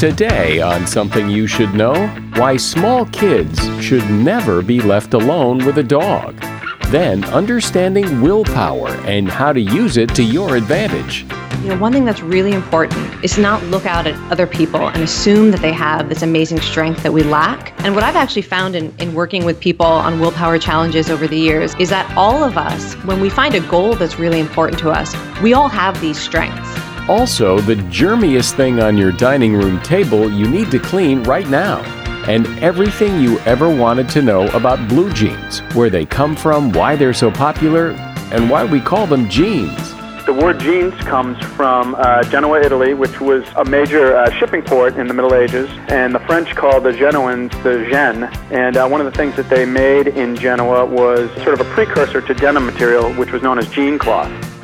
Today, on Something You Should Know Why Small Kids Should Never Be Left Alone with a Dog. Then, understanding willpower and how to use it to your advantage. You know, one thing that's really important is to not look out at other people and assume that they have this amazing strength that we lack. And what I've actually found in, in working with people on willpower challenges over the years is that all of us, when we find a goal that's really important to us, we all have these strengths. Also, the germiest thing on your dining room table you need to clean right now. And everything you ever wanted to know about blue jeans, where they come from, why they're so popular, and why we call them jeans. The word jeans comes from uh, Genoa, Italy, which was a major uh, shipping port in the Middle Ages, and the French called the Genoans the gene. And uh, one of the things that they made in Genoa was sort of a precursor to denim material, which was known as jean cloth.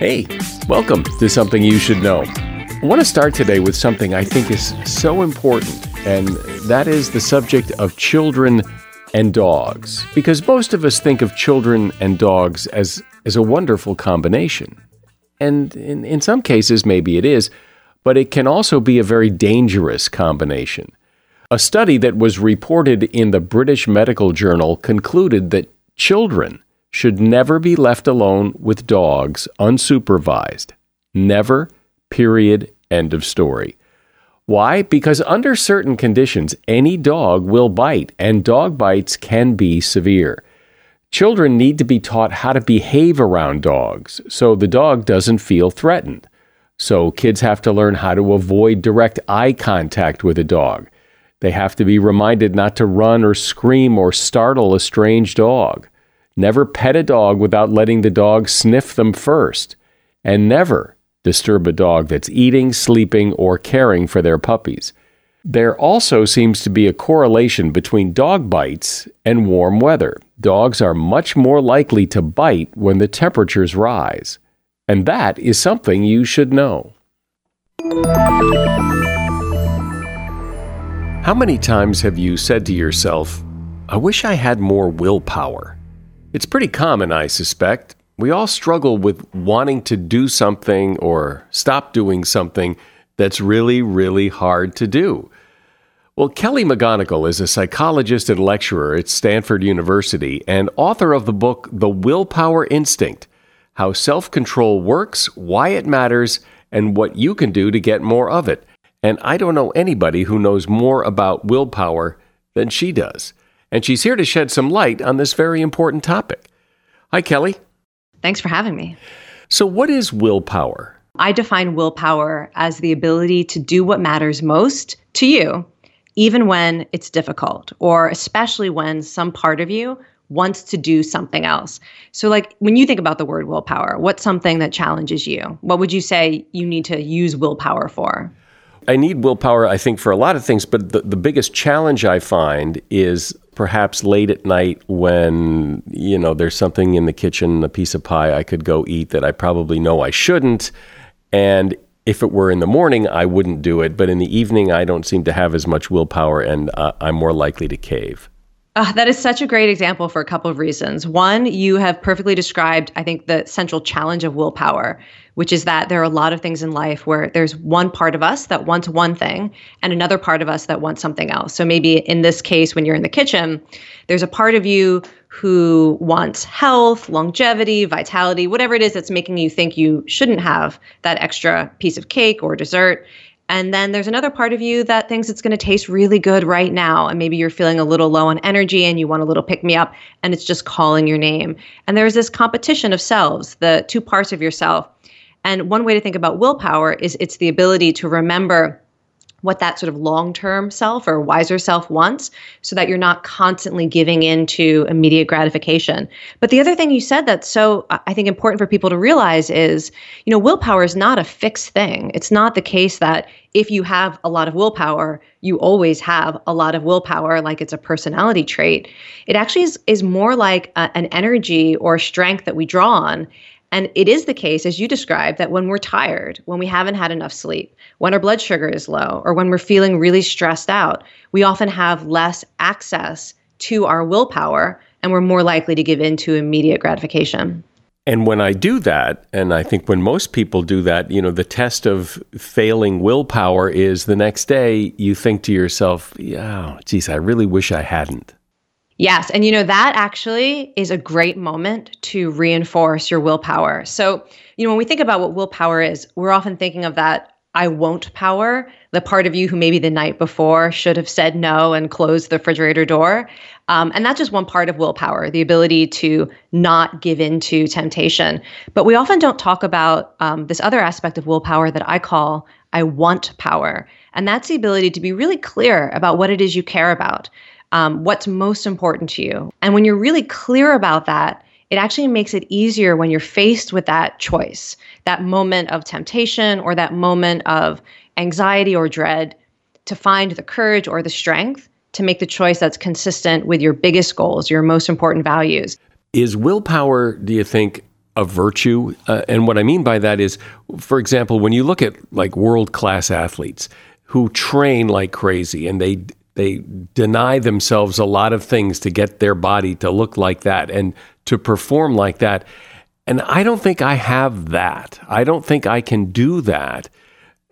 Hey, welcome to Something You Should Know. I want to start today with something I think is so important, and that is the subject of children and dogs. Because most of us think of children and dogs as, as a wonderful combination. And in, in some cases, maybe it is, but it can also be a very dangerous combination. A study that was reported in the British Medical Journal concluded that children should never be left alone with dogs unsupervised. Never, period, end of story. Why? Because under certain conditions, any dog will bite, and dog bites can be severe. Children need to be taught how to behave around dogs so the dog doesn't feel threatened. So kids have to learn how to avoid direct eye contact with a dog. They have to be reminded not to run or scream or startle a strange dog. Never pet a dog without letting the dog sniff them first. And never disturb a dog that's eating, sleeping, or caring for their puppies. There also seems to be a correlation between dog bites and warm weather. Dogs are much more likely to bite when the temperatures rise. And that is something you should know. How many times have you said to yourself, I wish I had more willpower? It's pretty common, I suspect. We all struggle with wanting to do something or stop doing something that's really, really hard to do. Well, Kelly McGonigal is a psychologist and lecturer at Stanford University and author of the book The Willpower Instinct How Self Control Works, Why It Matters, and What You Can Do to Get More of It. And I don't know anybody who knows more about willpower than she does. And she's here to shed some light on this very important topic. Hi, Kelly. Thanks for having me. So, what is willpower? I define willpower as the ability to do what matters most to you, even when it's difficult, or especially when some part of you wants to do something else. So, like when you think about the word willpower, what's something that challenges you? What would you say you need to use willpower for? I need willpower, I think, for a lot of things, but the, the biggest challenge I find is perhaps late at night when, you know, there's something in the kitchen, a piece of pie I could go eat that I probably know I shouldn't. And if it were in the morning, I wouldn't do it. But in the evening, I don't seem to have as much willpower and uh, I'm more likely to cave. Uh, that is such a great example for a couple of reasons. One, you have perfectly described, I think, the central challenge of willpower, which is that there are a lot of things in life where there's one part of us that wants one thing and another part of us that wants something else. So maybe in this case, when you're in the kitchen, there's a part of you who wants health, longevity, vitality, whatever it is that's making you think you shouldn't have that extra piece of cake or dessert. And then there's another part of you that thinks it's going to taste really good right now. And maybe you're feeling a little low on energy and you want a little pick me up and it's just calling your name. And there's this competition of selves, the two parts of yourself. And one way to think about willpower is it's the ability to remember what that sort of long term self or wiser self wants so that you're not constantly giving in to immediate gratification. But the other thing you said that's so, uh, I think, important for people to realize is, you know, willpower is not a fixed thing. It's not the case that if you have a lot of willpower, you always have a lot of willpower, like it's a personality trait. It actually is, is more like a, an energy or strength that we draw on. And it is the case, as you described, that when we're tired, when we haven't had enough sleep, when our blood sugar is low, or when we're feeling really stressed out, we often have less access to our willpower and we're more likely to give in to immediate gratification. And when I do that, and I think when most people do that, you know, the test of failing willpower is the next day you think to yourself, yeah, geez, I really wish I hadn't. Yes. And you know, that actually is a great moment to reinforce your willpower. So, you know, when we think about what willpower is, we're often thinking of that I won't power, the part of you who maybe the night before should have said no and closed the refrigerator door. Um, and that's just one part of willpower, the ability to not give in to temptation. But we often don't talk about um, this other aspect of willpower that I call I want power. And that's the ability to be really clear about what it is you care about um, what's most important to you. And when you're really clear about that, it actually makes it easier when you're faced with that choice, that moment of temptation or that moment of anxiety or dread, to find the courage or the strength to make the choice that's consistent with your biggest goals, your most important values. Is willpower, do you think, a virtue? Uh, and what I mean by that is, for example, when you look at like world class athletes who train like crazy and they they deny themselves a lot of things to get their body to look like that and to perform like that. And I don't think I have that. I don't think I can do that.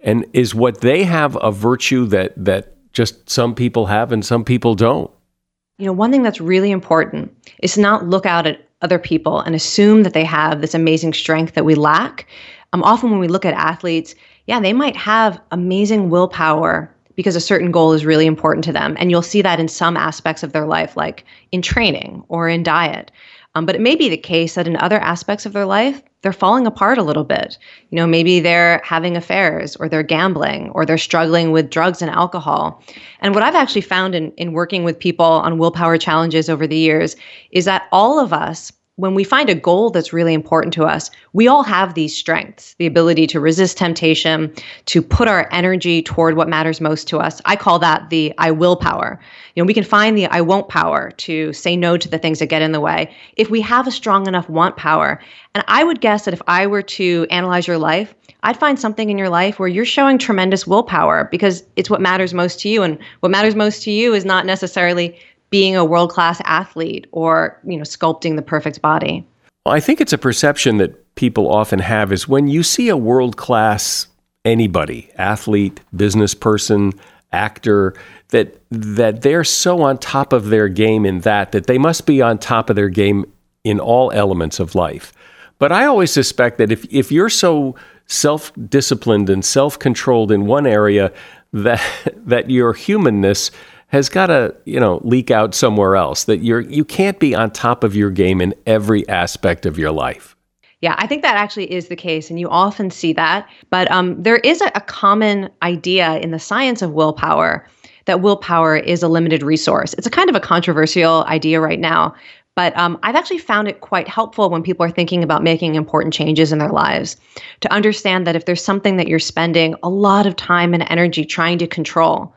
And is what they have a virtue that that just some people have and some people don't? You know, one thing that's really important is to not look out at other people and assume that they have this amazing strength that we lack. Um, often when we look at athletes, yeah, they might have amazing willpower because a certain goal is really important to them. And you'll see that in some aspects of their life, like in training or in diet. Um, but it may be the case that in other aspects of their life, they're falling apart a little bit. You know, maybe they're having affairs or they're gambling or they're struggling with drugs and alcohol. And what I've actually found in, in working with people on willpower challenges over the years is that all of us when we find a goal that's really important to us, we all have these strengths the ability to resist temptation, to put our energy toward what matters most to us. I call that the I will power. You know, we can find the I won't power to say no to the things that get in the way if we have a strong enough want power. And I would guess that if I were to analyze your life, I'd find something in your life where you're showing tremendous willpower because it's what matters most to you. And what matters most to you is not necessarily being a world class athlete or you know sculpting the perfect body. I think it's a perception that people often have is when you see a world class anybody, athlete, business person, actor, that that they're so on top of their game in that that they must be on top of their game in all elements of life. But I always suspect that if if you're so self disciplined and self controlled in one area, that that your humanness has got to you know leak out somewhere else that you're you can't be on top of your game in every aspect of your life yeah, I think that actually is the case, and you often see that. But um, there is a, a common idea in the science of willpower that willpower is a limited resource. It's a kind of a controversial idea right now, but um, I've actually found it quite helpful when people are thinking about making important changes in their lives to understand that if there's something that you're spending a lot of time and energy trying to control,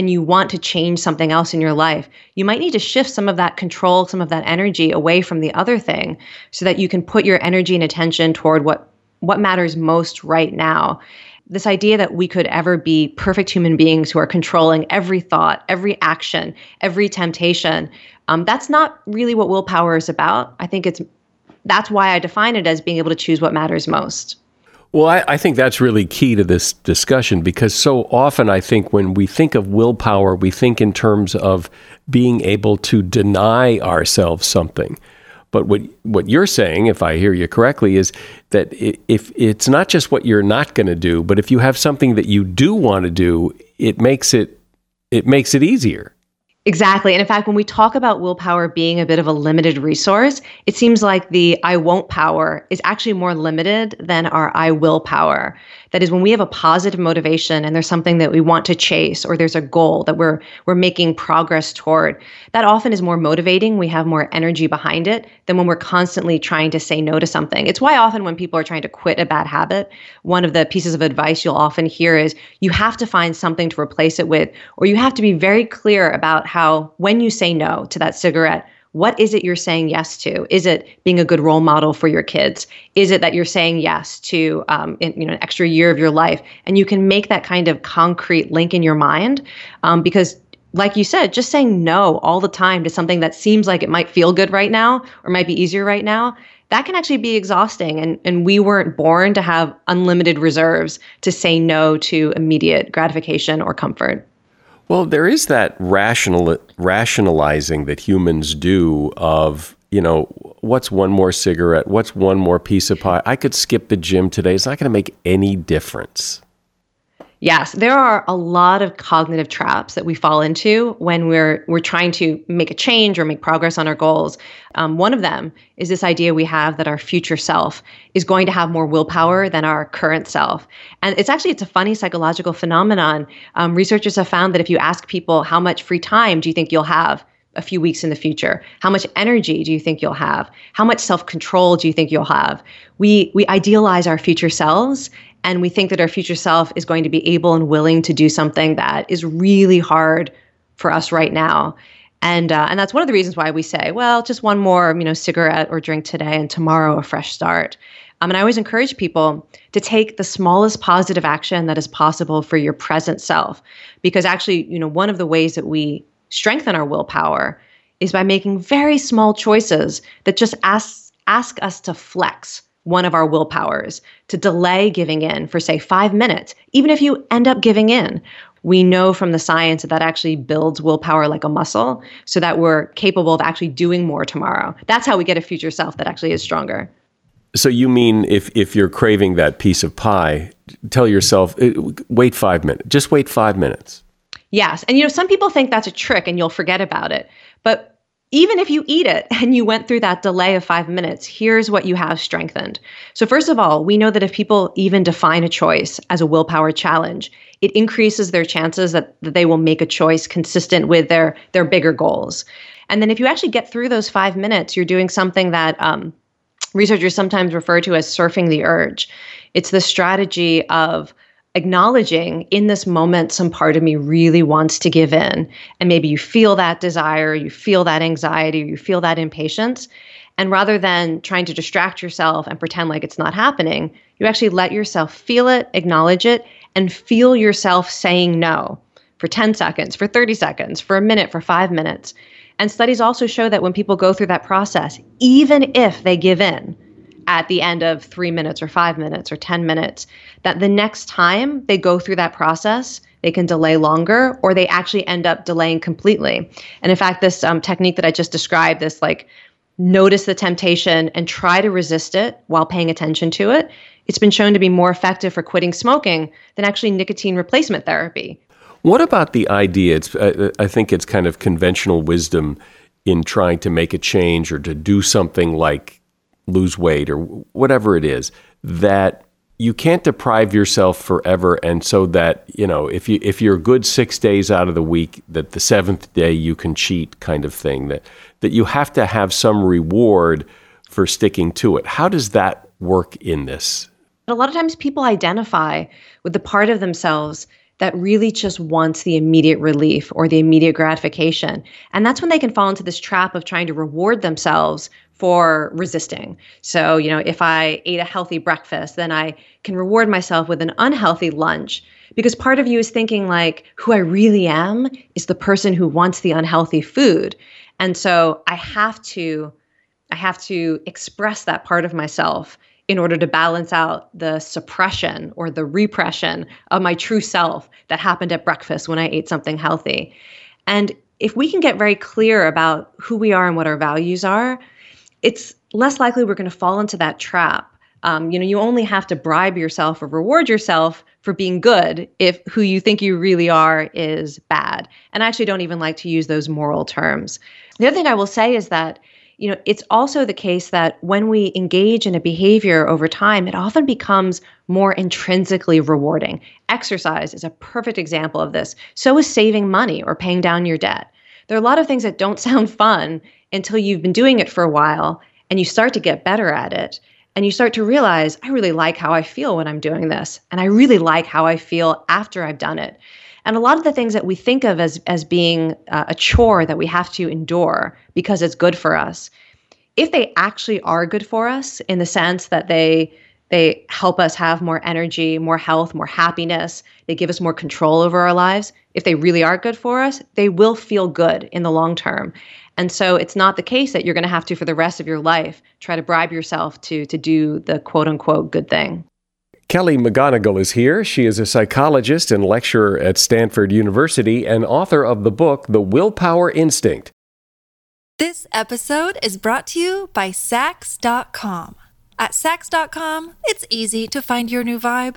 and you want to change something else in your life, you might need to shift some of that control, some of that energy away from the other thing so that you can put your energy and attention toward what what matters most right now. This idea that we could ever be perfect human beings who are controlling every thought, every action, every temptation, um, that's not really what willpower is about. I think it's that's why I define it as being able to choose what matters most. Well, I, I, think that's really key to this discussion because so often I think when we think of willpower, we think in terms of being able to deny ourselves something. But what what you're saying, if I hear you correctly, is that if it's not just what you're not going to do, but if you have something that you do want to do, it makes it it makes it easier. Exactly. And in fact, when we talk about willpower being a bit of a limited resource, it seems like the I won't power is actually more limited than our I will power. That is when we have a positive motivation and there's something that we want to chase or there's a goal that we're we're making progress toward. That often is more motivating. We have more energy behind it than when we're constantly trying to say no to something. It's why often when people are trying to quit a bad habit, one of the pieces of advice you'll often hear is you have to find something to replace it with or you have to be very clear about how when you say no to that cigarette what is it you're saying yes to? Is it being a good role model for your kids? Is it that you're saying yes to um, in, you know an extra year of your life? And you can make that kind of concrete link in your mind um, because like you said, just saying no all the time to something that seems like it might feel good right now or might be easier right now, that can actually be exhausting. And, and we weren't born to have unlimited reserves to say no to immediate gratification or comfort. Well, there is that rational rationalizing that humans do of you know what's one more cigarette, what's one more piece of pie. I could skip the gym today. It's not going to make any difference. Yes, there are a lot of cognitive traps that we fall into when we're we're trying to make a change or make progress on our goals. Um, one of them is this idea we have that our future self is going to have more willpower than our current self, and it's actually it's a funny psychological phenomenon. Um, researchers have found that if you ask people how much free time do you think you'll have, a few weeks in the future? How much energy do you think you'll have? How much self-control do you think you'll have? We we idealize our future selves and we think that our future self is going to be able and willing to do something that is really hard for us right now. And uh, and that's one of the reasons why we say, well, just one more, you know, cigarette or drink today, and tomorrow a fresh start. Um, and I always encourage people to take the smallest positive action that is possible for your present self, because actually, you know, one of the ways that we strengthen our willpower is by making very small choices that just ask ask us to flex one of our willpowers to delay giving in for, say, five minutes, even if you end up giving in. We know from the science that that actually builds willpower like a muscle so that we're capable of actually doing more tomorrow. That's how we get a future self that actually is stronger. So you mean if, if you're craving that piece of pie, tell yourself, uh, wait five minutes, just wait five minutes. Yes. And you know, some people think that's a trick and you'll forget about it. But even if you eat it and you went through that delay of five minutes, here's what you have strengthened. So, first of all, we know that if people even define a choice as a willpower challenge, it increases their chances that, that they will make a choice consistent with their, their bigger goals. And then if you actually get through those five minutes, you're doing something that um, researchers sometimes refer to as surfing the urge. It's the strategy of acknowledging in this moment some part of me really wants to give in. And maybe you feel that desire you feel that anxiety you feel that impatience. And rather than trying to distract yourself and pretend like it's not happening you actually let yourself feel it acknowledge it and feel yourself saying no for 10 seconds for 30 seconds for a minute for 5 minutes. And studies also show that when people go through that process even if they give in at the end of three minutes or five minutes or 10 minutes, that the next time they go through that process, they can delay longer or they actually end up delaying completely. And in fact, this um, technique that I just described, this like notice the temptation and try to resist it while paying attention to it, it's been shown to be more effective for quitting smoking than actually nicotine replacement therapy. What about the idea? It's, uh, I think it's kind of conventional wisdom in trying to make a change or to do something like lose weight or whatever it is that you can't deprive yourself forever. And so that you know if you if you're good 6 days out of the week that the 7th day you can cheat kind of thing that that you have to have some reward for sticking to it. How does that work in this? A lot of times people identify with the part of themselves that really just wants the immediate relief or the immediate gratification. And that's when they can fall into this trap of trying to reward themselves for resisting. So, you know, if I ate a healthy breakfast, then I can reward myself with an unhealthy lunch because part of you is thinking like who I really am is the person who wants the unhealthy food. And so I have to I have to express that part of myself in order to balance out the suppression or the repression of my true self that happened at breakfast when I ate something healthy. And if we can get very clear about who we are and what our values are, it's less likely we're going to fall into that trap. Um, you know, you only have to bribe yourself or reward yourself for being good if who you think you really are is bad. And I actually don't even like to use those moral terms. The other thing I will say is that you know, it's also the case that when we engage in a behavior over time, it often becomes more intrinsically rewarding. Exercise is a perfect example of this. So is saving money or paying down your debt. There are a lot of things that don't sound fun until you've been doing it for a while and you start to get better at it. And you start to realize, I really like how I feel when I'm doing this. And I really like how I feel after I've done it. And a lot of the things that we think of as, as being uh, a chore that we have to endure because it's good for us, if they actually are good for us in the sense that they they help us have more energy, more health, more happiness. They give us more control over our lives. If they really are good for us, they will feel good in the long term. And so it's not the case that you're going to have to for the rest of your life try to bribe yourself to to do the quote unquote good thing. Kelly McGonigal is here. She is a psychologist and lecturer at Stanford University and author of the book, The Willpower Instinct. This episode is brought to you by Saks.com. At Saks.com, it's easy to find your new vibe.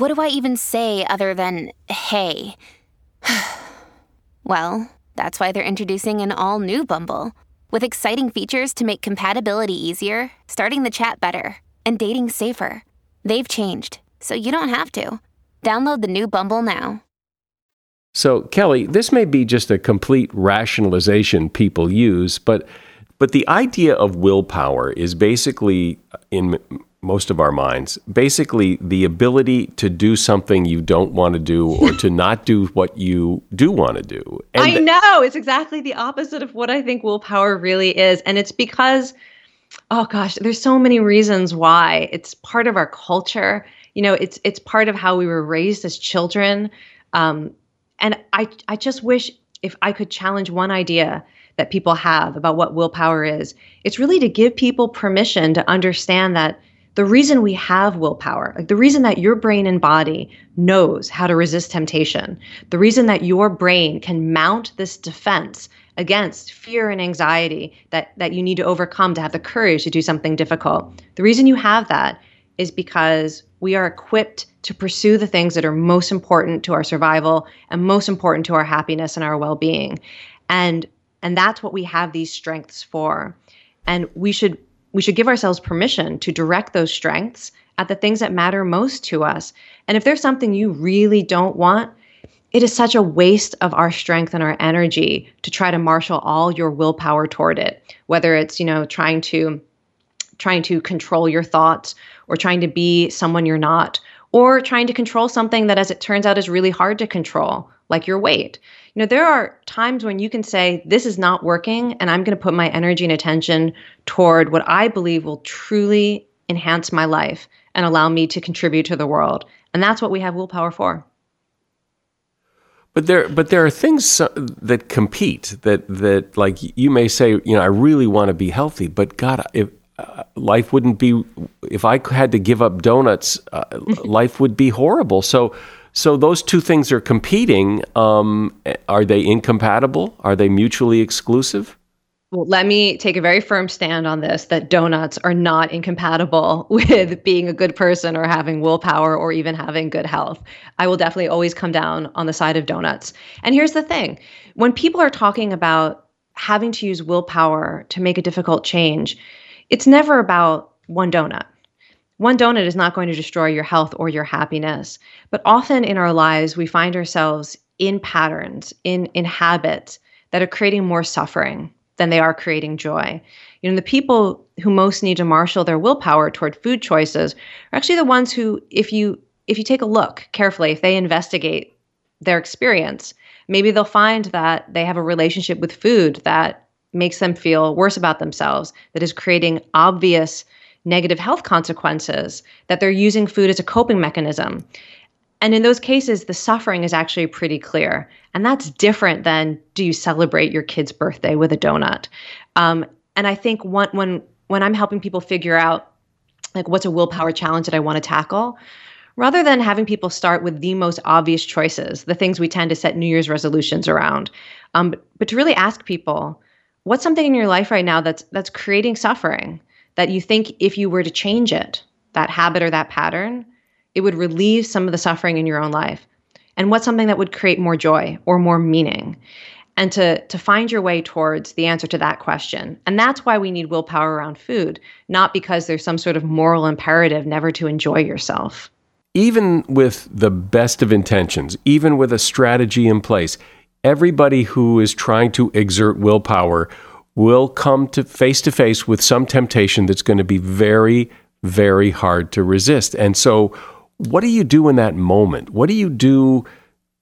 what do I even say other than hey? well, that's why they're introducing an all new Bumble with exciting features to make compatibility easier, starting the chat better, and dating safer. They've changed, so you don't have to. Download the new Bumble now. So, Kelly, this may be just a complete rationalization people use, but but the idea of willpower is basically in most of our minds basically the ability to do something you don't want to do or to not do what you do want to do. And I know, it's exactly the opposite of what I think willpower really is, and it's because oh gosh, there's so many reasons why. It's part of our culture. You know, it's it's part of how we were raised as children. Um, and I I just wish if I could challenge one idea that people have about what willpower is, it's really to give people permission to understand that the reason we have willpower, like the reason that your brain and body knows how to resist temptation, the reason that your brain can mount this defense against fear and anxiety that that you need to overcome to have the courage to do something difficult. The reason you have that is because we are equipped to pursue the things that are most important to our survival and most important to our happiness and our well-being. And and that's what we have these strengths for. And we should we should give ourselves permission to direct those strengths at the things that matter most to us. And if there's something you really don't want, it is such a waste of our strength and our energy to try to marshal all your willpower toward it whether it's you know trying to trying to control your thoughts or trying to be someone you're not or trying to control something that as it turns out is really hard to control like your weight you know there are times when you can say this is not working and i'm going to put my energy and attention toward what i believe will truly enhance my life and allow me to contribute to the world and that's what we have willpower for But there, but there are things that compete. That that like you may say, you know, I really want to be healthy, but God, if uh, life wouldn't be, if I had to give up donuts, uh, life would be horrible. So, so those two things are competing. Um, are they incompatible? Are they mutually exclusive? Well, let me take a very firm stand on this that donuts are not incompatible with being a good person or having willpower or even having good health. I will definitely always come down on the side of donuts. And here's the thing when people are talking about having to use willpower to make a difficult change, it's never about one donut. One donut is not going to destroy your health or your happiness. But often in our lives, we find ourselves in patterns, in, in habits that are creating more suffering than they are creating joy. You know, the people who most need to marshal their willpower toward food choices are actually the ones who, if you if you take a look carefully, if they investigate their experience, maybe they'll find that they have a relationship with food that makes them feel worse about themselves, that is creating obvious negative health consequences, that they're using food as a coping mechanism. And in those cases, the suffering is actually pretty clear. And that's different than do you celebrate your kid's birthday with a donut? Um, and I think when, when, when I'm helping people figure out like what's a willpower challenge that I want to tackle, rather than having people start with the most obvious choices, the things we tend to set New Year's resolutions around, um, but, but to really ask people, what's something in your life right now that's that's creating suffering that you think if you were to change it, that habit or that pattern, it would relieve some of the suffering in your own life. And what's something that would create more joy or more meaning? And to to find your way towards the answer to that question. And that's why we need willpower around food not because there's some sort of moral imperative never to enjoy yourself. Even with the best of intentions even with a strategy in place everybody who is trying to exert willpower will come to face to face with some temptation that's going to be very very hard to resist and so what do you do in that moment? What do you do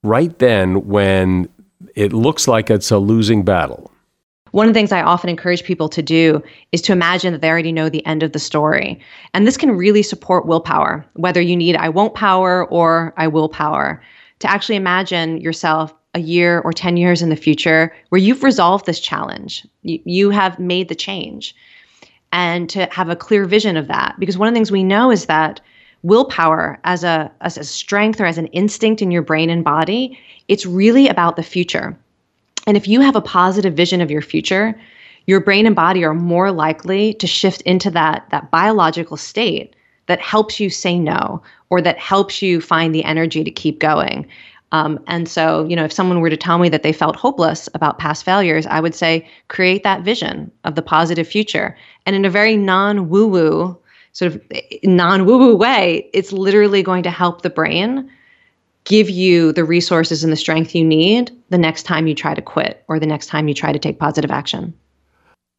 right then when it looks like it's a losing battle? One of the things I often encourage people to do is to imagine that they already know the end of the story. And this can really support willpower, whether you need I won't power or I will power. To actually imagine yourself a year or 10 years in the future where you've resolved this challenge, you, you have made the change, and to have a clear vision of that. Because one of the things we know is that willpower as a as a strength or as an instinct in your brain and body it's really about the future. And if you have a positive vision of your future your brain and body are more likely to shift into that that biological state that helps you say no or that helps you find the energy to keep going um, and so you know if someone were to tell me that they felt hopeless about past failures i would say create that vision of the positive future and in a very non woo woo sort of non woo woo way, it's literally going to help the brain give you the resources and the strength you need the next time you try to quit or the next time you try to take positive action.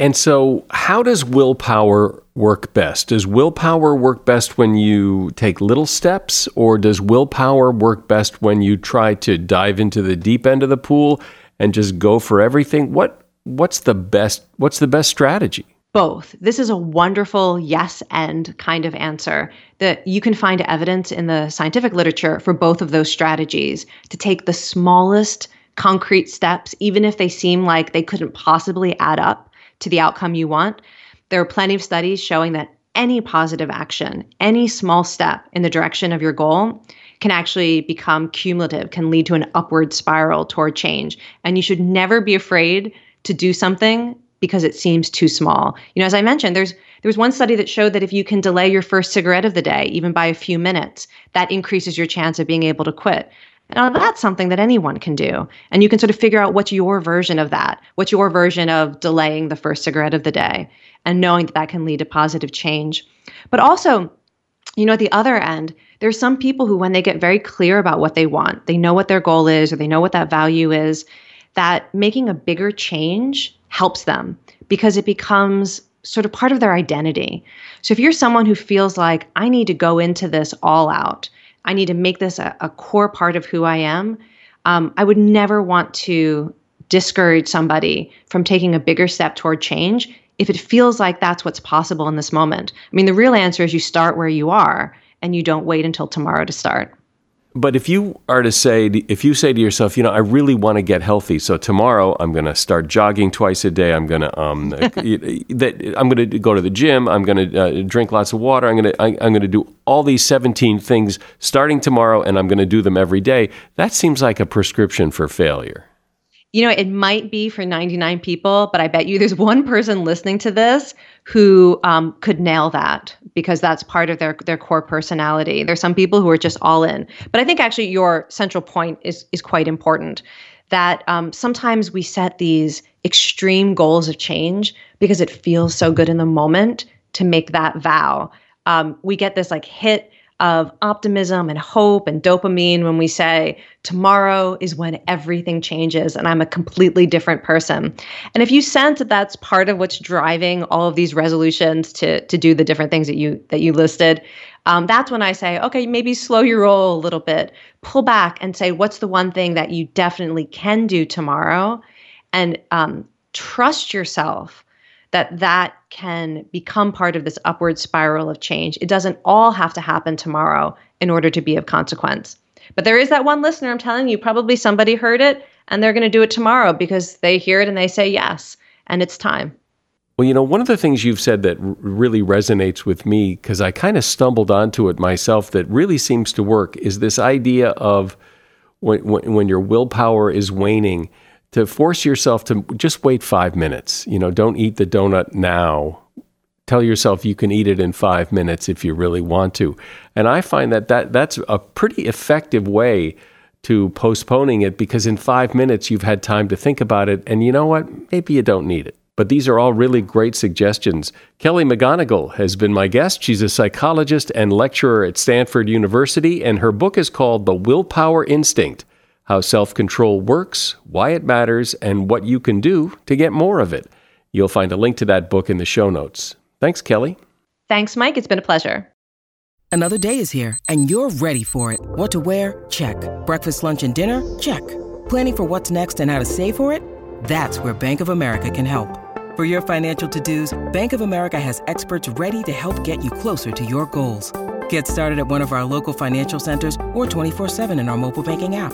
And so, how does willpower work best? Does willpower work best when you take little steps, or does willpower work best when you try to dive into the deep end of the pool and just go for everything? What what's the best what's the best strategy? both. This is a wonderful yes and kind of answer that you can find evidence in the scientific literature for both of those strategies to take the smallest concrete steps, even if they seem like they couldn't possibly add up to the outcome you want. There are plenty of studies showing that any positive action, any small step in the direction of your goal, can actually become cumulative, can lead to an upward spiral toward change. And you should never be afraid to do something because it seems too small. You know, as I mentioned, there's there was one study that showed that if you can delay your first cigarette of the day, even by a few minutes, that increases your chance of being able to quit. Now that's something that anyone can do. And you can sort of figure out what's your version of that. What's your version of delaying the first cigarette of the day and knowing that that can lead to positive change. But also, you know, at the other end, there's some people who, when they get very clear about what they want, they know what their goal is or they know what that value is, that making a bigger change helps them because it becomes sort of part of their identity. So if you're someone who feels like, I need to go into this all out, I need to make this a, a core part of who I am, um, I would never want to discourage somebody from taking a bigger step toward change if it feels like that's what's possible in this moment. I mean, the real answer is you start where you are and you don't wait until tomorrow to start. But if you are to say, if you say to yourself, you know, I really want to get healthy, so tomorrow I'm going to start jogging twice a day. I'm going to um, that I'm going to go to the gym. I'm going to uh, drink lots of water. I'm going to I, I'm going to do all these 17 things starting tomorrow, and I'm going to do them every day. That seems like a prescription for failure you know, it might be for 99 people, but I bet you there's one person listening to this who um, could nail that because that's part of their their core personality. There's some people who are just all in, but I think actually your central point is is quite important. That um, sometimes we set these extreme goals of change because it feels so good in the moment to make that vow. Um, we get this like hit of optimism and hope and dopamine when we say, tomorrow is when everything changes and I'm a completely different person. And if you sense that that's part of what's driving all of these resolutions to, to do the different things that you that you listed, um, that's when I say, okay, maybe slow your roll a little bit, pull back and say, what's the one thing that you definitely can do tomorrow? And um, trust yourself that that can become part of this upward spiral of change. It doesn't all have to happen tomorrow in order to be of consequence. But there is that one listener, I'm telling you, probably somebody heard it and they're going to do it tomorrow because they hear it and they say yes, and it's time. Well, you know, one of the things you've said that r- really resonates with me, because I kind of stumbled onto it myself, that really seems to work, is this idea of when, when, when your willpower is waning to force yourself to just wait five minutes. You know, don't eat the donut now. Tell yourself you can eat it in five minutes if you really want to. And I find that, that that's a pretty effective way to postponing it because in five minutes you've had time to think about it. And you know what? Maybe you don't need it. But these are all really great suggestions. Kelly McGonigal has been my guest. She's a psychologist and lecturer at Stanford University, and her book is called The Willpower Instinct how self control works, why it matters, and what you can do to get more of it. You'll find a link to that book in the show notes. Thanks, Kelly. Thanks, Mike. It's been a pleasure. Another day is here, and you're ready for it. What to wear? Check. Breakfast, lunch, and dinner? Check. Planning for what's next and how to save for it? That's where Bank of America can help. For your financial to dos, Bank of America has experts ready to help get you closer to your goals. Get started at one of our local financial centers or 24 7 in our mobile banking app.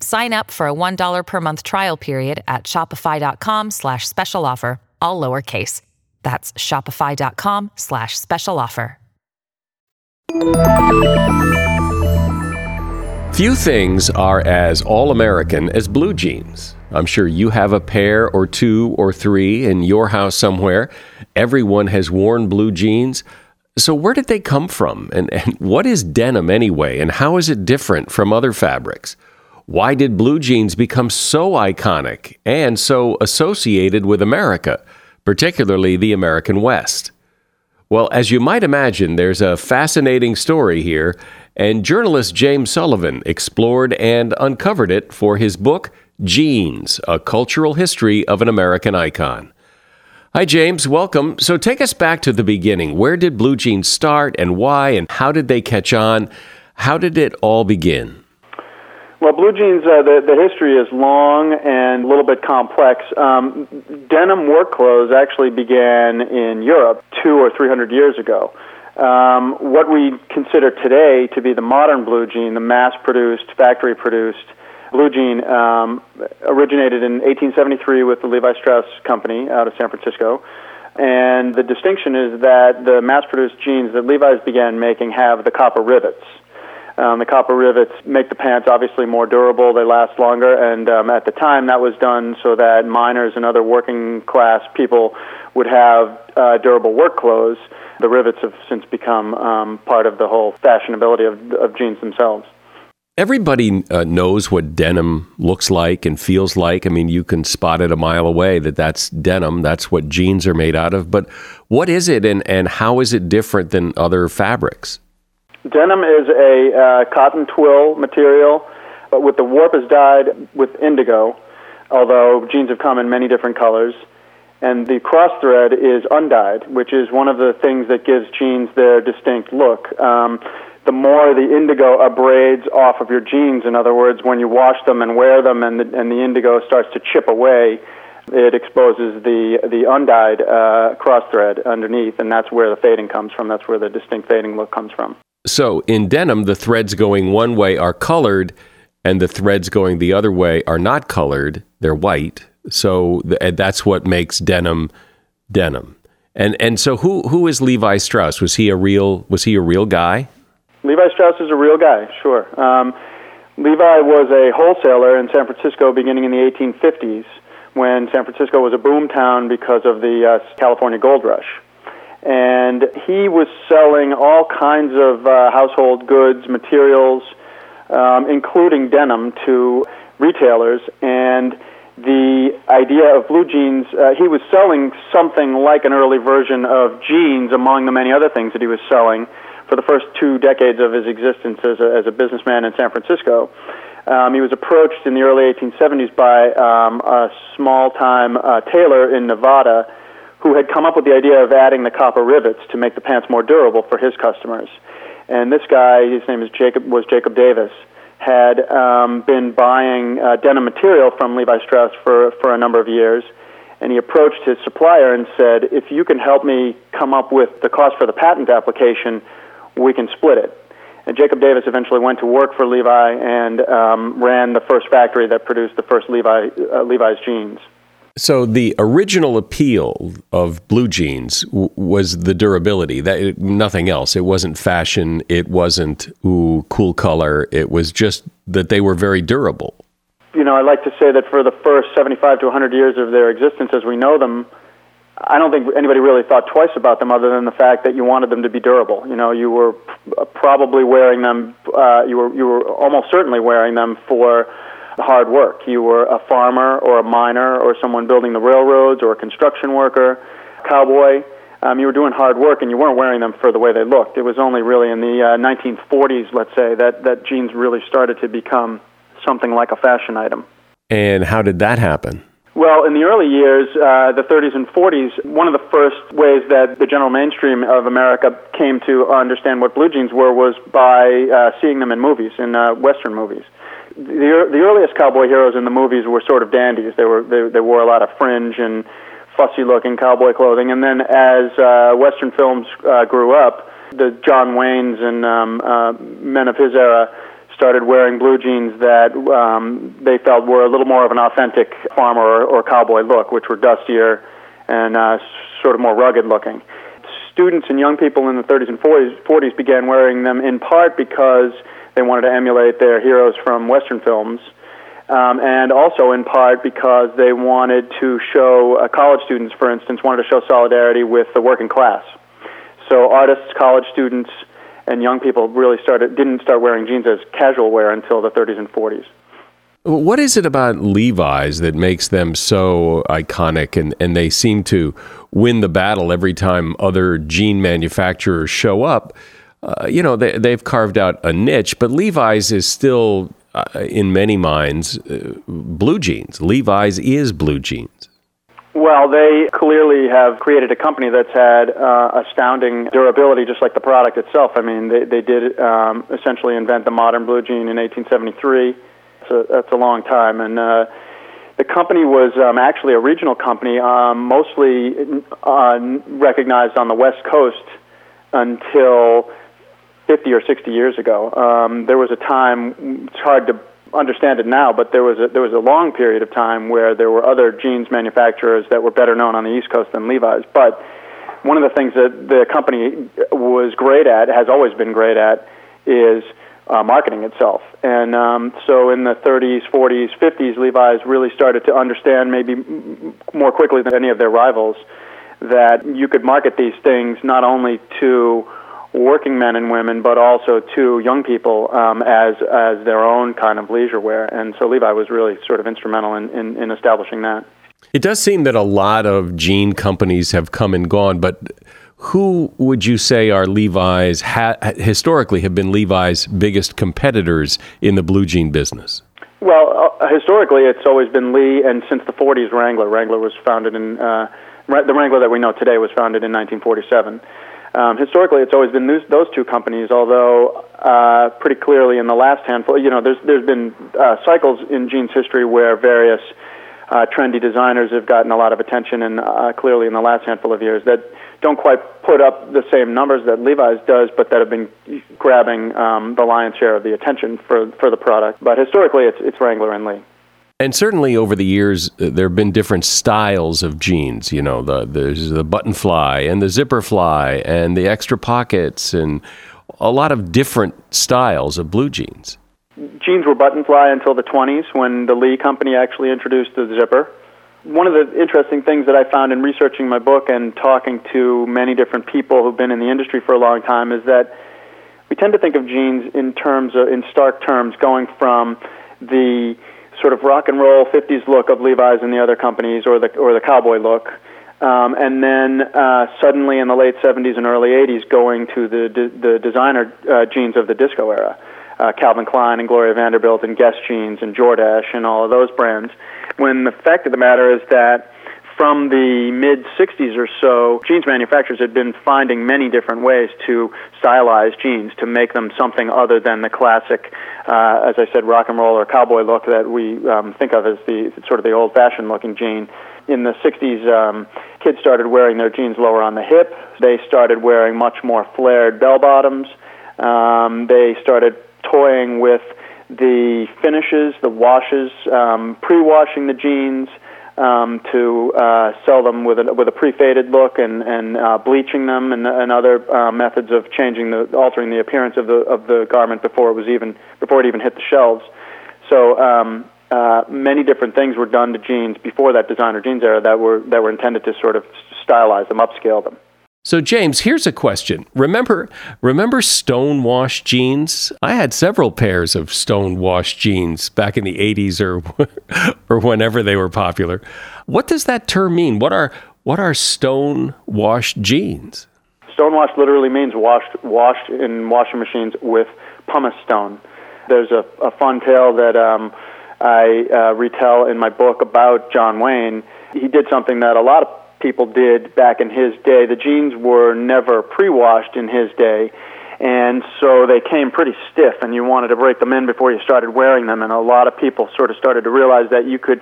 Sign up for a $1 per month trial period at shopify.com slash special offer, all lowercase. That's shopify.com slash special offer. Few things are as all American as blue jeans. I'm sure you have a pair or two or three in your house somewhere. Everyone has worn blue jeans. So, where did they come from? And, and what is denim anyway? And how is it different from other fabrics? Why did blue jeans become so iconic and so associated with America, particularly the American West? Well, as you might imagine, there's a fascinating story here, and journalist James Sullivan explored and uncovered it for his book, Jeans A Cultural History of an American Icon. Hi, James. Welcome. So, take us back to the beginning. Where did blue jeans start and why, and how did they catch on? How did it all begin? Well, blue jeans, uh, the, the history is long and a little bit complex. Um, denim work clothes actually began in Europe two or three hundred years ago. Um, what we consider today to be the modern blue jean, the mass produced, factory produced blue jean, um, originated in 1873 with the Levi Strauss Company out of San Francisco. And the distinction is that the mass produced jeans that Levi's began making have the copper rivets. Um, the copper rivets make the pants obviously more durable. They last longer, and um, at the time that was done so that miners and other working class people would have uh, durable work clothes. The rivets have since become um, part of the whole fashionability of, of jeans themselves. Everybody uh, knows what denim looks like and feels like. I mean, you can spot it a mile away that that's denim. That's what jeans are made out of. But what is it, and, and how is it different than other fabrics? Denim is a uh, cotton twill material, but with the warp is dyed with indigo, although jeans have come in many different colors. And the cross thread is undyed, which is one of the things that gives jeans their distinct look. Um, the more the indigo abrades off of your jeans, in other words, when you wash them and wear them and the, and the indigo starts to chip away, it exposes the the undyed uh, cross thread underneath, and that's where the fading comes from. That's where the distinct fading look comes from. So in denim, the threads going one way are colored, and the threads going the other way are not colored; they're white. So th- that's what makes denim denim. And and so who who is Levi Strauss? Was he a real was he a real guy? Levi Strauss is a real guy, sure. Um, Levi was a wholesaler in San Francisco beginning in the 1850s when San Francisco was a boom town because of the uh, California gold rush. And he was selling all kinds of uh, household goods, materials, um, including denim, to retailers. And the idea of blue jeans, uh, he was selling something like an early version of jeans among the many other things that he was selling for the first two decades of his existence as a, as a businessman in San Francisco. Um, he was approached in the early 1870s by um, a small time uh, tailor in Nevada who had come up with the idea of adding the copper rivets to make the pants more durable for his customers. And this guy, his name is Jacob, was Jacob Davis, had um, been buying uh, denim material from Levi Strauss for, for a number of years. And he approached his supplier and said, If you can help me come up with the cost for the patent application, we can split it. And Jacob Davis eventually went to work for Levi and um, ran the first factory that produced the first Levi, uh, Levi's jeans. So the original appeal of blue jeans w- was the durability. That it, nothing else. It wasn't fashion. It wasn't ooh cool color. It was just that they were very durable. You know, I like to say that for the first 75 to 100 years of their existence as we know them, I don't think anybody really thought twice about them, other than the fact that you wanted them to be durable. You know, you were probably wearing them. Uh, you were you were almost certainly wearing them for hard work. You were a farmer or a miner or someone building the railroads or a construction worker, cowboy. Um, you were doing hard work, and you weren't wearing them for the way they looked. It was only really in the uh, 1940s, let's say, that that jeans really started to become something like a fashion item. And how did that happen? Well, in the early years, uh, the 30s and 40s, one of the first ways that the general mainstream of America came to understand what blue jeans were was by uh, seeing them in movies, in uh, Western movies. The, the earliest cowboy heroes in the movies were sort of dandies. They were they, they wore a lot of fringe and fussy-looking cowboy clothing. And then as uh, Western films uh, grew up, the John Waynes and um, uh, men of his era started wearing blue jeans that um, they felt were a little more of an authentic farmer or, or cowboy look, which were dustier and uh, sort of more rugged looking. Students and young people in the 30s and 40s, 40s began wearing them in part because they wanted to emulate their heroes from Western films. Um, and also in part because they wanted to show uh, college students, for instance, wanted to show solidarity with the working class. So artists, college students, and young people really started didn't start wearing jeans as casual wear until the 30s and 40s. What is it about Levi's that makes them so iconic and, and they seem to win the battle every time other jean manufacturers show up? Uh, you know, they, they've carved out a niche, but Levi's is still, uh, in many minds, uh, blue jeans. Levi's is blue jeans. Well, they clearly have created a company that's had uh, astounding durability, just like the product itself. I mean, they, they did um, essentially invent the modern blue jean in 1873. So that's a long time. And uh, the company was um, actually a regional company, um, mostly uh, recognized on the West Coast until 50 or 60 years ago. Um, there was a time, it's hard to understand it now, but there was a, there was a long period of time where there were other jeans manufacturers that were better known on the East Coast than Levi's. But one of the things that the company was great at, has always been great at, is uh, marketing itself. And um, so in the 30s, 40s, 50s, Levi's really started to understand, maybe more quickly than any of their rivals, that you could market these things not only to working men and women, but also to young people um, as as their own kind of leisure wear. And so Levi was really sort of instrumental in, in, in establishing that. It does seem that a lot of jean companies have come and gone, but who would you say are Levi's, ha- historically have been Levi's biggest competitors in the blue jean business? Well, uh, historically, it's always been Lee, and since the 40s, Wrangler. Wrangler was founded in, uh, the Wrangler that we know today was founded in 1947. Um, historically, it's always been those, those two companies, although uh, pretty clearly in the last handful, you know, there's, there's been uh, cycles in jeans history where various uh, trendy designers have gotten a lot of attention, and uh, clearly in the last handful of years that don't quite put up the same numbers that Levi's does, but that have been grabbing um, the lion's share of the attention for for the product. But historically, it's it's Wrangler and Lee. And certainly over the years, uh, there have been different styles of jeans. You know, the there's the button fly and the zipper fly and the extra pockets and a lot of different styles of blue jeans. Jeans were button fly until the 20s when the Lee company actually introduced the zipper. One of the interesting things that I found in researching my book and talking to many different people who've been in the industry for a long time is that we tend to think of jeans in terms of, in stark terms, going from the sort of rock and roll 50s look of Levi's and the other companies, or the or the cowboy look, um, and then uh, suddenly in the late 70s and early 80s, going to the the designer uh, jeans of the disco era, uh, Calvin Klein and Gloria Vanderbilt and Guess jeans and Jordache and all of those brands. When the fact of the matter is that from the mid 60s or so, jeans manufacturers had been finding many different ways to stylize jeans to make them something other than the classic, uh, as I said, rock and roll or cowboy look that we um, think of as the sort of the old fashioned looking jean. In the 60s, um, kids started wearing their jeans lower on the hip. They started wearing much more flared bell bottoms. Um, they started toying with the finishes, the washes, um, pre-washing the jeans um, to uh, sell them with a with a pre-faded look and and uh, bleaching them and, and other uh, methods of changing the altering the appearance of the of the garment before it was even before it even hit the shelves. So um, uh, many different things were done to jeans before that designer jeans era that were that were intended to sort of stylize them, upscale them. So James, here's a question. Remember remember stonewash jeans? I had several pairs of stonewash jeans back in the 80s or or whenever they were popular. What does that term mean? What are what are stonewashed jeans? Stonewash literally means washed washed in washing machines with pumice stone. There's a, a fun tale that um, I uh, retell in my book about John Wayne. He did something that a lot of people did back in his day. The jeans were never pre-washed in his day, and so they came pretty stiff, and you wanted to break them in before you started wearing them. And a lot of people sort of started to realize that you could.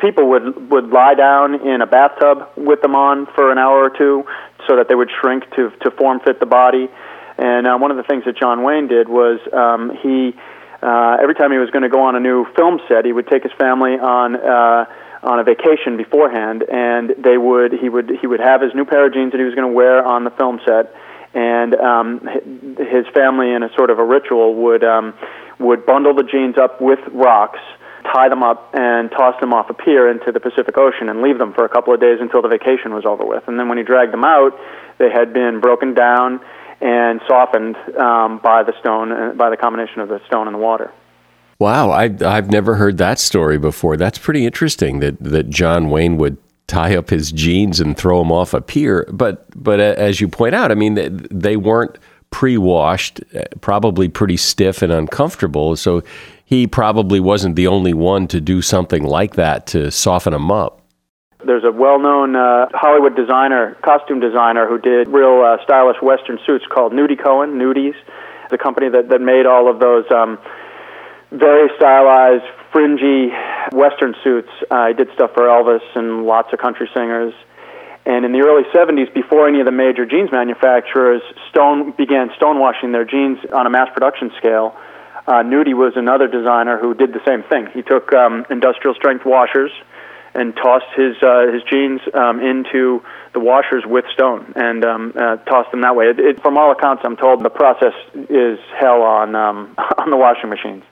People would would lie down in a bathtub with them on for an hour or two, so that they would shrink to to form fit the body. And uh, one of the things that John Wayne did was um, he. Uh, every time he was going to go on a new film set, he would take his family on uh, on a vacation beforehand, and they would he would he would have his new pair of jeans that he was going to wear on the film set, and um, his family in a sort of a ritual would um, would bundle the jeans up with rocks, tie them up, and toss them off a pier into the Pacific Ocean, and leave them for a couple of days until the vacation was over with. And then when he dragged them out, they had been broken down and softened um, by the stone, uh, by the combination of the stone and the water. Wow, I, I've never heard that story before. That's pretty interesting that, that John Wayne would tie up his jeans and throw them off a pier. But but as you point out, I mean, they, they weren't pre-washed, uh, probably pretty stiff and uncomfortable. So he probably wasn't the only one to do something like that to soften them up. There's a well-known uh, Hollywood designer, costume designer, who did real uh, stylish Western suits called Nudie Cohn, Nudies, the company that, that made all of those. Um, very stylized, fringy Western suits. Uh, I did stuff for Elvis and lots of country singers. And in the early 70s, before any of the major jeans manufacturers stone began stonewashing their jeans on a mass production scale, uh, Nudie was another designer who did the same thing. He took um, industrial strength washers and tossed his uh, his jeans um, into the washers with stone and um, uh, tossed them that way. It, it, from all accounts, I'm told the process is hell on um, on the washing machines.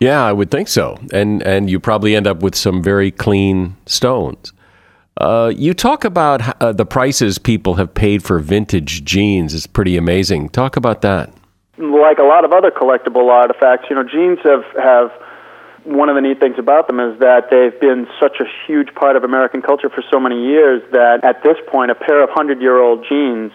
Yeah, I would think so. And and you probably end up with some very clean stones. Uh, you talk about uh, the prices people have paid for vintage jeans. It's pretty amazing. Talk about that. Like a lot of other collectible artifacts, you know, jeans have have One of the neat things about them is that they've been such a huge part of American culture for so many years that at this point, a pair of 100 year old jeans,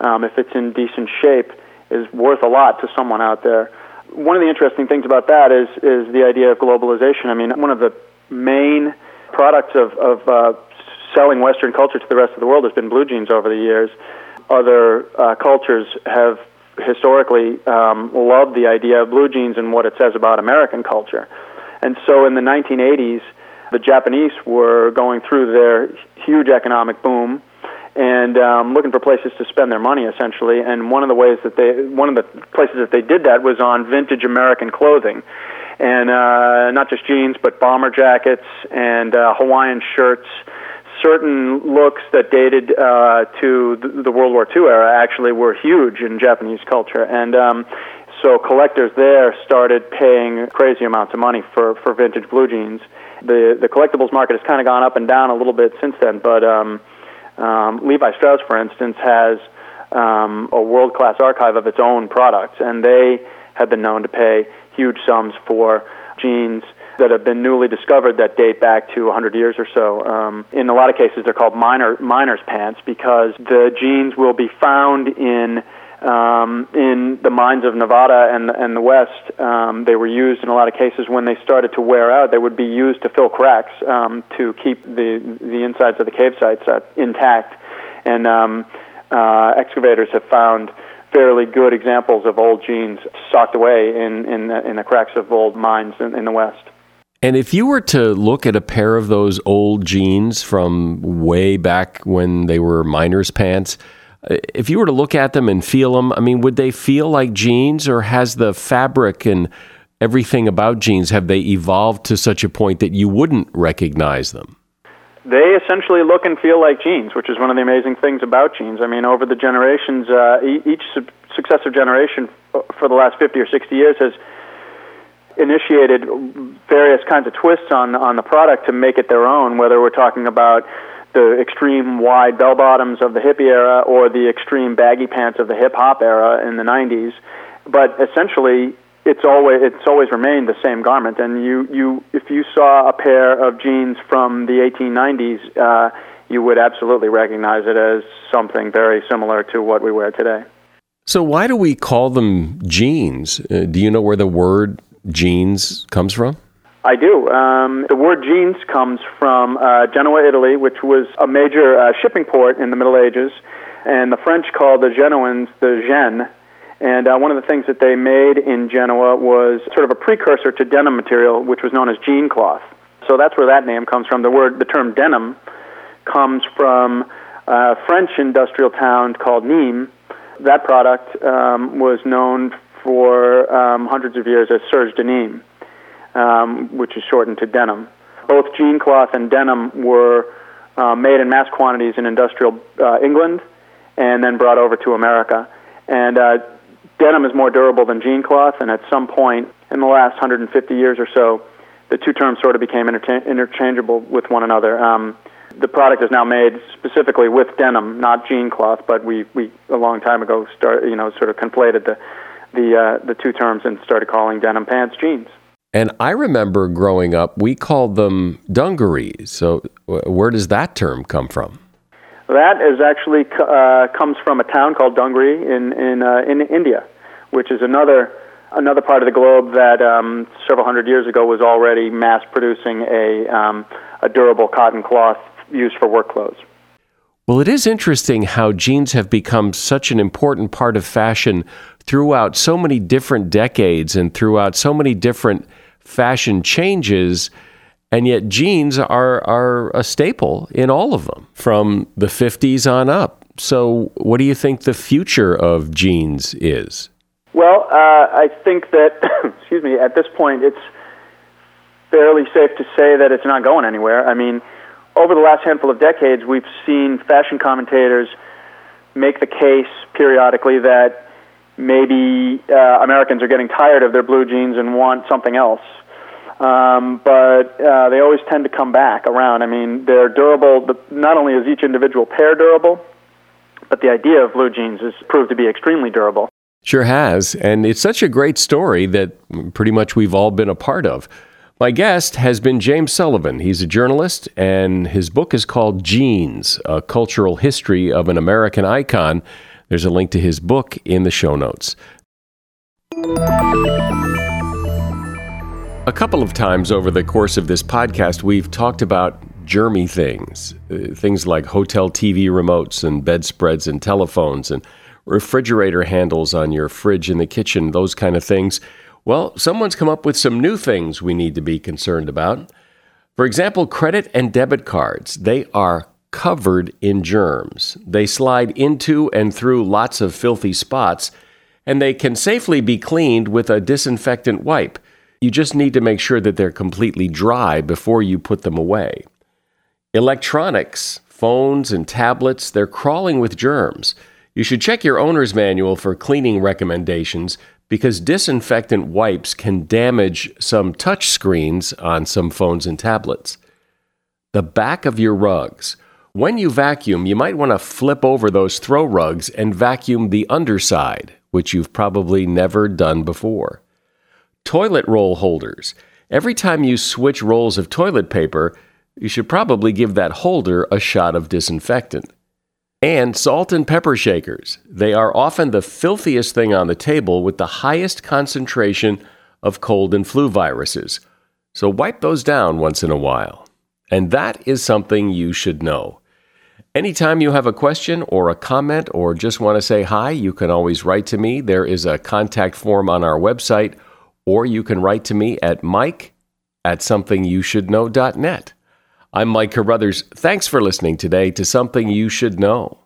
um, if it's in decent shape, is worth a lot to someone out there. One of the interesting things about that is, is the idea of globalization. I mean, one of the main products of, of uh, selling Western culture to the rest of the world has been blue jeans over the years. Other uh, cultures have historically um, loved the idea of blue jeans and what it says about American culture. And so in the 1980s, the Japanese were going through their huge economic boom and um, looking for places to spend their money essentially. And one of the ways that they, one of the places that they did that was on vintage American clothing, and uh, not just jeans, but bomber jackets and uh, Hawaiian shirts. Certain looks that dated uh, to the World War II era actually were huge in Japanese culture, and um, so collectors there started paying crazy amounts of money for for vintage blue jeans. The the collectibles market has kind of gone up and down a little bit since then, but um, um, Levi Strauss, for instance, has um, a world class archive of its own products, and they have been known to pay huge sums for jeans that have been newly discovered that date back to 100 years or so. Um, in a lot of cases, they're called minor, miner's pants because the jeans will be found in um, in the mines of Nevada and and the West. Um, they were used in a lot of cases when they started to wear out. They would be used to fill cracks um, to keep the the insides of the cave sites uh, intact. And um, uh, excavators have found fairly good examples of old jeans socked away in in the, in the cracks of old mines in, in the West. And if you were to look at a pair of those old jeans from way back when they were miners' pants, if you were to look at them and feel them, I mean, would they feel like jeans, or has the fabric and everything about jeans have they evolved to such a point that you wouldn't recognize them? They essentially look and feel like jeans, which is one of the amazing things about jeans. I mean, over the generations, uh, each successive generation for the last 50 or 60 years has initiated various kinds of twists on on the product to make it their own. Whether we're talking about the extreme wide bell bottoms of the hippie era or the extreme baggy pants of the hip hop era in the 90s. But essentially, it's always it's always remained the same garment. And you you if you saw a pair of jeans from the 1890s, uh, you would absolutely recognize it as something very similar to what we wear today. So why do we call them jeans? Uh, do you know where the word jeans comes from? I do. Um, the word jeans comes from uh, Genoa, Italy, which was a major uh, shipping port in the Middle Ages, and the French called the Genoans the Gêne. And uh, one of the things that they made in Genoa was sort of a precursor to denim material, which was known as jean cloth. So that's where that name comes from. The word, the term denim, comes from a French industrial town called Nîmes. That product um, was known for um, hundreds of years as serge de Nîmes um, which is shortened to denim. Both jean cloth and denim were uh, made in mass quantities in industrial uh, England and then brought over to America. And uh, denim is more durable than jean cloth, and at some point in the last 150 years or so, the two terms sort of became intercha- interchangeable with one another. Um, the product is now made specifically with denim, not jean cloth, but we, we a long time ago start, you know, sort of conflated the the uh, the two terms and started calling denim pants jeans. And I remember growing up, we called them dungarees. So, where does that term come from? That is actually uh, comes from a town called Dungri in in uh, in India, which is another another part of the globe that um, several hundred years ago was already mass producing a um, a durable cotton cloth used for work clothes. Well, it is interesting how jeans have become such an important part of fashion throughout so many different decades and throughout so many different fashion changes, and yet jeans are, are a staple in all of them from the 50s on up. So, what do you think the future of jeans is? Well, uh, I think that, excuse me, at this point, it's fairly safe to say that it's not going anywhere. I mean, over the last handful of decades, we've seen fashion commentators make the case periodically that maybe uh, Americans are getting tired of their blue jeans and want something else. Um, but uh, they always tend to come back around. I mean, they're durable. Not only is each individual pair durable, but the idea of blue jeans has proved to be extremely durable. Sure has. And it's such a great story that pretty much we've all been a part of. My guest has been James Sullivan. He's a journalist, and his book is called Jeans A Cultural History of an American Icon. There's a link to his book in the show notes. A couple of times over the course of this podcast, we've talked about germy things, uh, things like hotel TV remotes and bedspreads and telephones and refrigerator handles on your fridge in the kitchen, those kind of things. Well, someone's come up with some new things we need to be concerned about. For example, credit and debit cards. They are covered in germs. They slide into and through lots of filthy spots, and they can safely be cleaned with a disinfectant wipe. You just need to make sure that they're completely dry before you put them away. Electronics, phones, and tablets, they're crawling with germs. You should check your owner's manual for cleaning recommendations because disinfectant wipes can damage some touch screens on some phones and tablets. The back of your rugs. When you vacuum, you might want to flip over those throw rugs and vacuum the underside, which you've probably never done before. Toilet roll holders. Every time you switch rolls of toilet paper, you should probably give that holder a shot of disinfectant. And salt and pepper shakers. They are often the filthiest thing on the table with the highest concentration of cold and flu viruses. So wipe those down once in a while. And that is something you should know. Anytime you have a question or a comment or just want to say hi, you can always write to me. There is a contact form on our website, or you can write to me at mike at somethingyoushouldknow.net. I'm Mike Carruthers. Thanks for listening today to Something You Should Know.